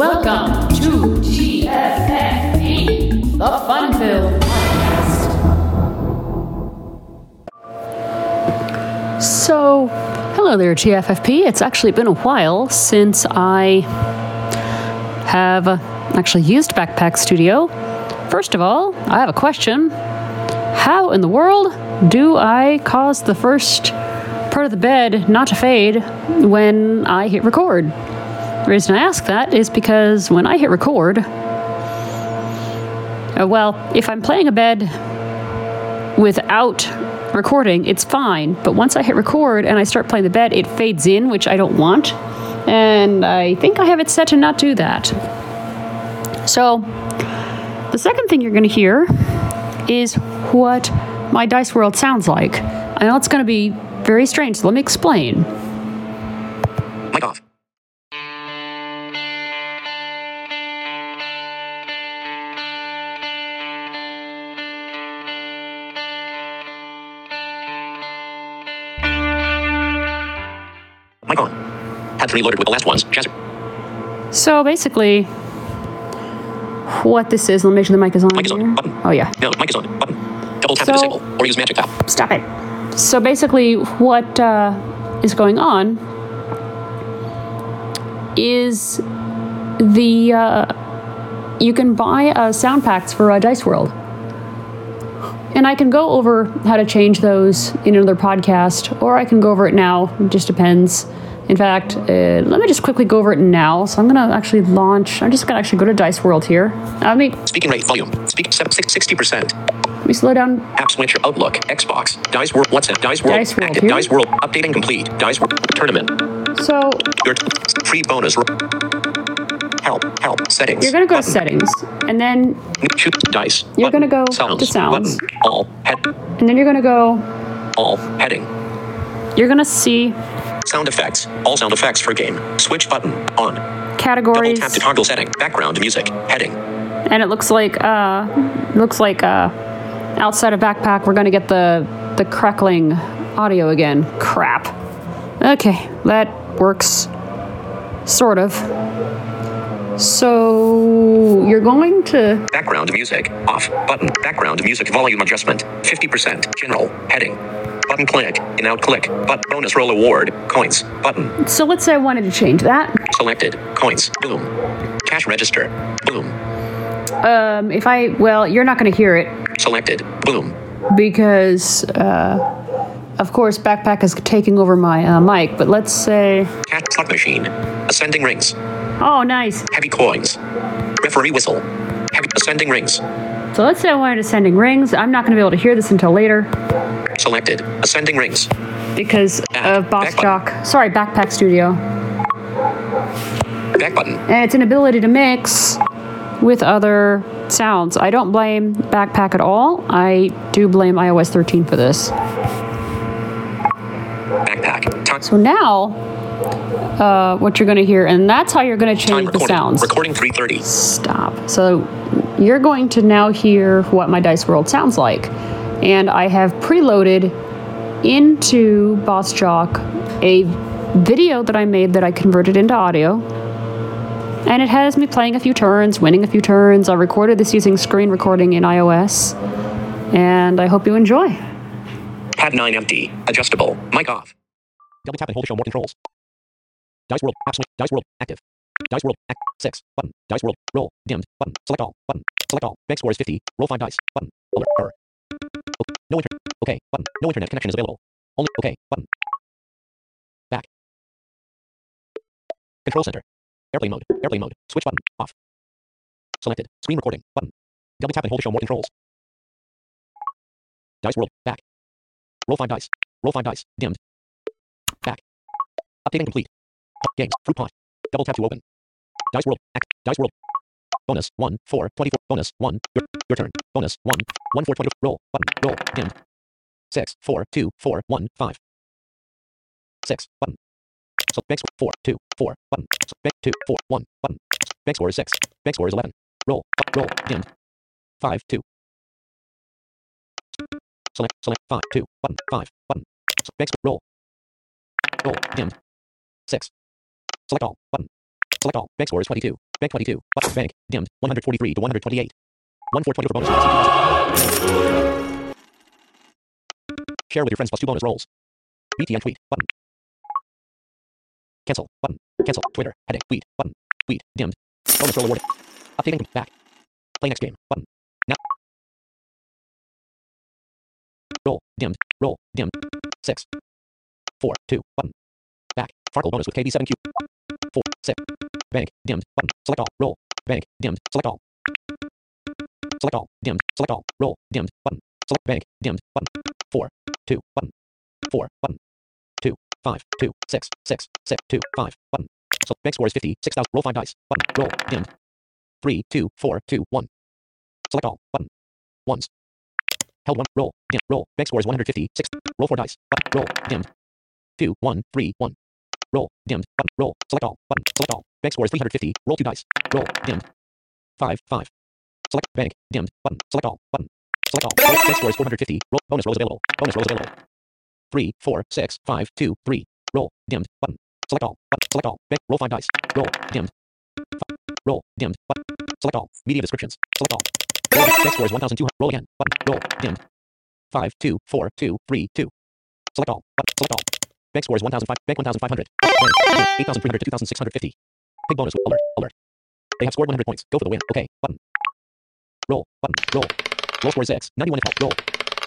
Welcome to TFFP, the Funville Podcast. So, hello there, TFFP. It's actually been a while since I have uh, actually used Backpack Studio. First of all, I have a question. How in the world do I cause the first part of the bed not to fade when I hit record? The reason I ask that is because when I hit record, uh, well, if I'm playing a bed without recording, it's fine. But once I hit record and I start playing the bed, it fades in, which I don't want. And I think I have it set to not do that. So, the second thing you're going to hear is what my dice world sounds like. I know it's going to be very strange, so let me explain. Mic on. Had three loaded with the last ones. Jazzer. So basically, what this is, let me make sure the mic is on. Mic is on. Button. Oh, yeah. No, mic is on. Button. Double tap So- to disable or use magic tap. Stop it. So basically, what uh, is going on is the uh, you can buy uh, sound packs for uh, Dice World, and I can go over how to change those in another podcast, or I can go over it now. It just depends. In fact, uh, let me just quickly go over it now. So I'm gonna actually launch. I'm just gonna actually go to Dice World here. Uh, Let me Speaking rate volume. Speak 60%. let me slow down. App switcher Outlook. Xbox. Dice World. WhatsApp. Dice World. Dice World Active. Dice World. Updating complete. Dice World. Tournament. So Your free bonus. Help. Help. Settings. you're gonna go to settings, and then Shoot dice. You're Button. gonna go sounds. to sounds. Button. All head. and then you're gonna go. All heading. You're gonna see Sound effects. All sound effects for game. Switch button on. Categories. Double tap to toggle setting. Background music. Heading. and it looks like uh, looks like uh, outside of backpack, we're gonna get the the crackling audio again. Crap. Okay, that works, sort of. So you're going to Background music. Off. Button. Background music volume adjustment. 50%. General. Heading. Button click. In out click. But bonus roll award. Coins. Button. so let's say I wanted to change that. Selected. Coins. Boom. Cash register. Boom. Um, if I well, you're not gonna hear it Selected. Boom. because uh, of course backpack is taking over my uh, mic. But let's say Cat slot machine. Ascending rings. Oh nice. Heavy coins. Referee whistle. Heavy ascending rings. So let's say I wanted ascending rings. I'm not going to be able to hear this until later Selected. Ascending rings. because Back- of Boss back button. Jock. Sorry, Backpack Studio. Back button. And it's an ability to mix with other sounds. I don't blame Backpack at all. I do blame iOS 13 for this. Backpack. So now, uh, what you're going to hear, and that's how you're going to change the sounds. Recording 330. Stop. So you're going to now hear what my Dice World sounds like. And I have preloaded into Boss Jock a video that I made that I converted into audio. And it has me playing a few turns, winning a few turns. I recorded this using screen recording in iOS. And I hope you enjoy. Pad 9 empty. Adjustable. Mic off. Double tap and hold to show more controls. Dice World. Switch. Dice World. Active. Dice World. Act. 6. Button. Dice World. Roll. Dimmed. Button. Select all. Button. Select all. Bank score is 50. Roll 5 dice. Button. Alert. Error. No internet. Okay. Button. No internet connection is available. Only. Okay. Button. Back. Control center. Airplane mode. Airplane mode. Switch button. Off. Selected. Screen recording. Button. Double tap and hold to show more controls. Dice World. Back. Roll 5 dice. Roll 5 dice. Dimmed. Back. Updating complete. Games. Fruit pot. Double tap to open. Dice World. Act. Dice World. Bonus. 1. 4. 24. Bonus. 1. Your, your turn. Bonus. 1. 1. 4. 20. Roll. Button. Roll. Dimmed. 6. 4. 2. 4. 1. 5. 6. Button. So bank score 4. 2. 4. Button. So bank 2. 4. 1. Button. Bank score is 6. Bank score is 11. Roll. Roll. Dimmed. 5. 2. Select. Select. 5. 2. Button. 5. Button. So bank score. Roll. Roll. Dimmed. 6. Select all. Button. Select all. Bank score is 22. Bank 22. Button. Bank. Dimmed. 143 to 128. 1 420 for bonus. Share with your friends plus two bonus rolls. BTN tweet. Button. Cancel. Button. Cancel. Twitter. Heading. Tweet. Button. Tweet. Dimmed. Bonus roll awarded. Updating. Back. Play next game. Button. Now. Roll. Dimmed. Roll. Dimmed. 6. 4. 2. Button. Back. Farkle bonus with KB7Q. 4. 6. Bank. Dimmed. Button. Select all. Roll. Bank. Dimmed. Select all. Select all. Dimmed. Select all. Roll. Dimmed. Button. Select bank. Dimmed. Button. 4. 2. Button. 4. Button. 2. 5. 2. 6. 6. 6. 2. 5. Button. So bank score is 50. 6,000. Roll 5 dice. Button. Roll. Dimmed. 3. 2. 4. 2. 1. Select all. Button. Ones. Held 1. Roll. Dim. Roll. Bank score is 150. 6. Roll 4 dice. Button. Roll. Dimmed. 2. 1. 3. 1. Roll. Dimmed. Button. Roll. Select all. Button. Select all. Bank score is 350. Roll 2 dice. Roll. Dimmed. 5. 5. Select bank. Dimmed. Button. Select all. Button. Select all. Roll. Bank score is 450. Roll. Bonus rolls available. Bonus rolls available. 3. 4. 6. 5. 2. 3. Roll. Dimmed. Button. Select all. Button. Select all. Bank. Roll 5 dice. Roll. Dimmed. 5. Roll. Dimmed. Button. Select all. Media descriptions. Select all. Roll. Bank score is 1200. Roll again. Button. Roll. Dimmed. 5. 2. 4. 2. 3. 2. Select all. Button. Select all. Bank score is 1005. Bank 1500. Bank. 8300 to 2650. Big bonus. Alert. Alert. They have scored 100 points. Go for the win. Okay. Button. Roll. Button. Roll. Roll score is 6. 91 if held. Roll.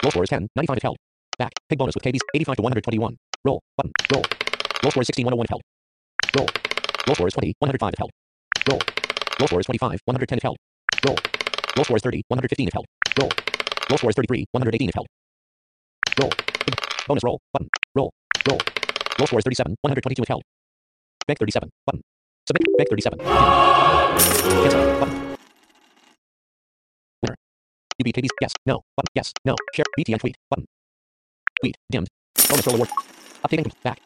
Roll score is 10. 95 if held. Back. Pig bonus with KBs. 85 to 121. Roll. Button. Roll. Roll score is 16. 101 if held. Roll. Roll score is 20. 105 if held. Roll. Roll score is 25. 110 if held. Roll. Roll score is 30. 115 if held. Roll. Roll score is 33. 118 if held. Roll. Bonus roll. Button. Roll. Roll. Roll score is 37. 122 if held. Bank 37. Button. Submit. Bank 37. Cancel. Button. Winner. You beat KB's. Yes. No. Button. Yes. No. Share. BTN tweet. Button. Tweet. Dimmed. Bonus roll award. Updating. Back.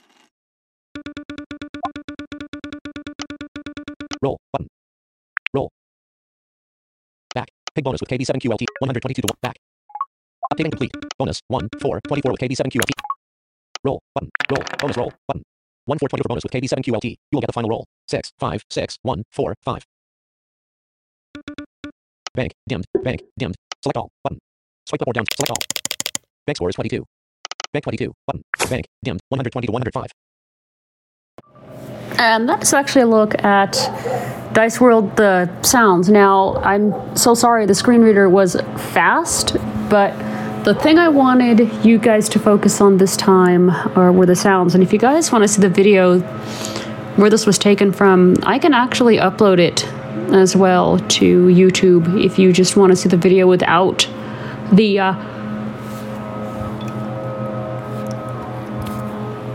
Roll. Button. Roll. Back. Pig bonus with KB7QLT. 122 to 1. Back. Updating complete. Bonus. 1. 4. 24 with KB7QLT. Roll. Button. Roll. Bonus roll. Button. 1 4 20 for bonus with KB7QLT. You will get the final roll. 6. 5. 6. 1. 4. 5. Bank. Dimmed. Bank. Dimmed. Select all. Button. Swipe up or down. Select all. Bank score is 22. Bank 22. Button. Bank. Dimmed. 120 to 105. And um, that's actually look at Dice World the sounds. Now, I'm so sorry the screen reader was fast, but the thing I wanted you guys to focus on this time are, were the sounds. And if you guys want to see the video where this was taken from, I can actually upload it as well to YouTube if you just want to see the video without the uh,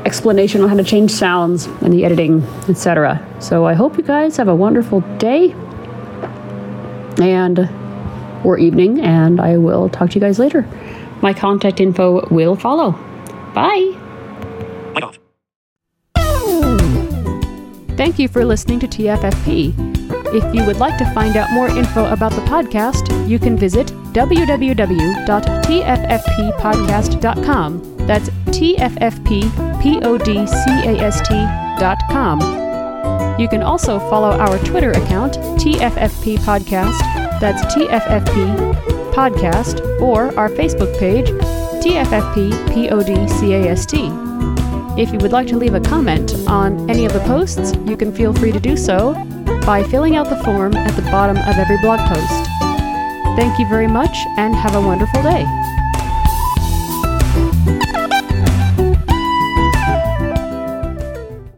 explanation on how to change sounds and the editing, etc. So I hope you guys have a wonderful day and or evening, and I will talk to you guys later. My contact info will follow. Bye. Thank you for listening to TFFP. If you would like to find out more info about the podcast, you can visit www.tffppodcast.com. That's tffppodcast.com. You can also follow our Twitter account, TFFP Podcast. That's TFFP Podcast, or our Facebook page, TFFP PODCAST. If you would like to leave a comment on any of the posts, you can feel free to do so by filling out the form at the bottom of every blog post. Thank you very much and have a wonderful day.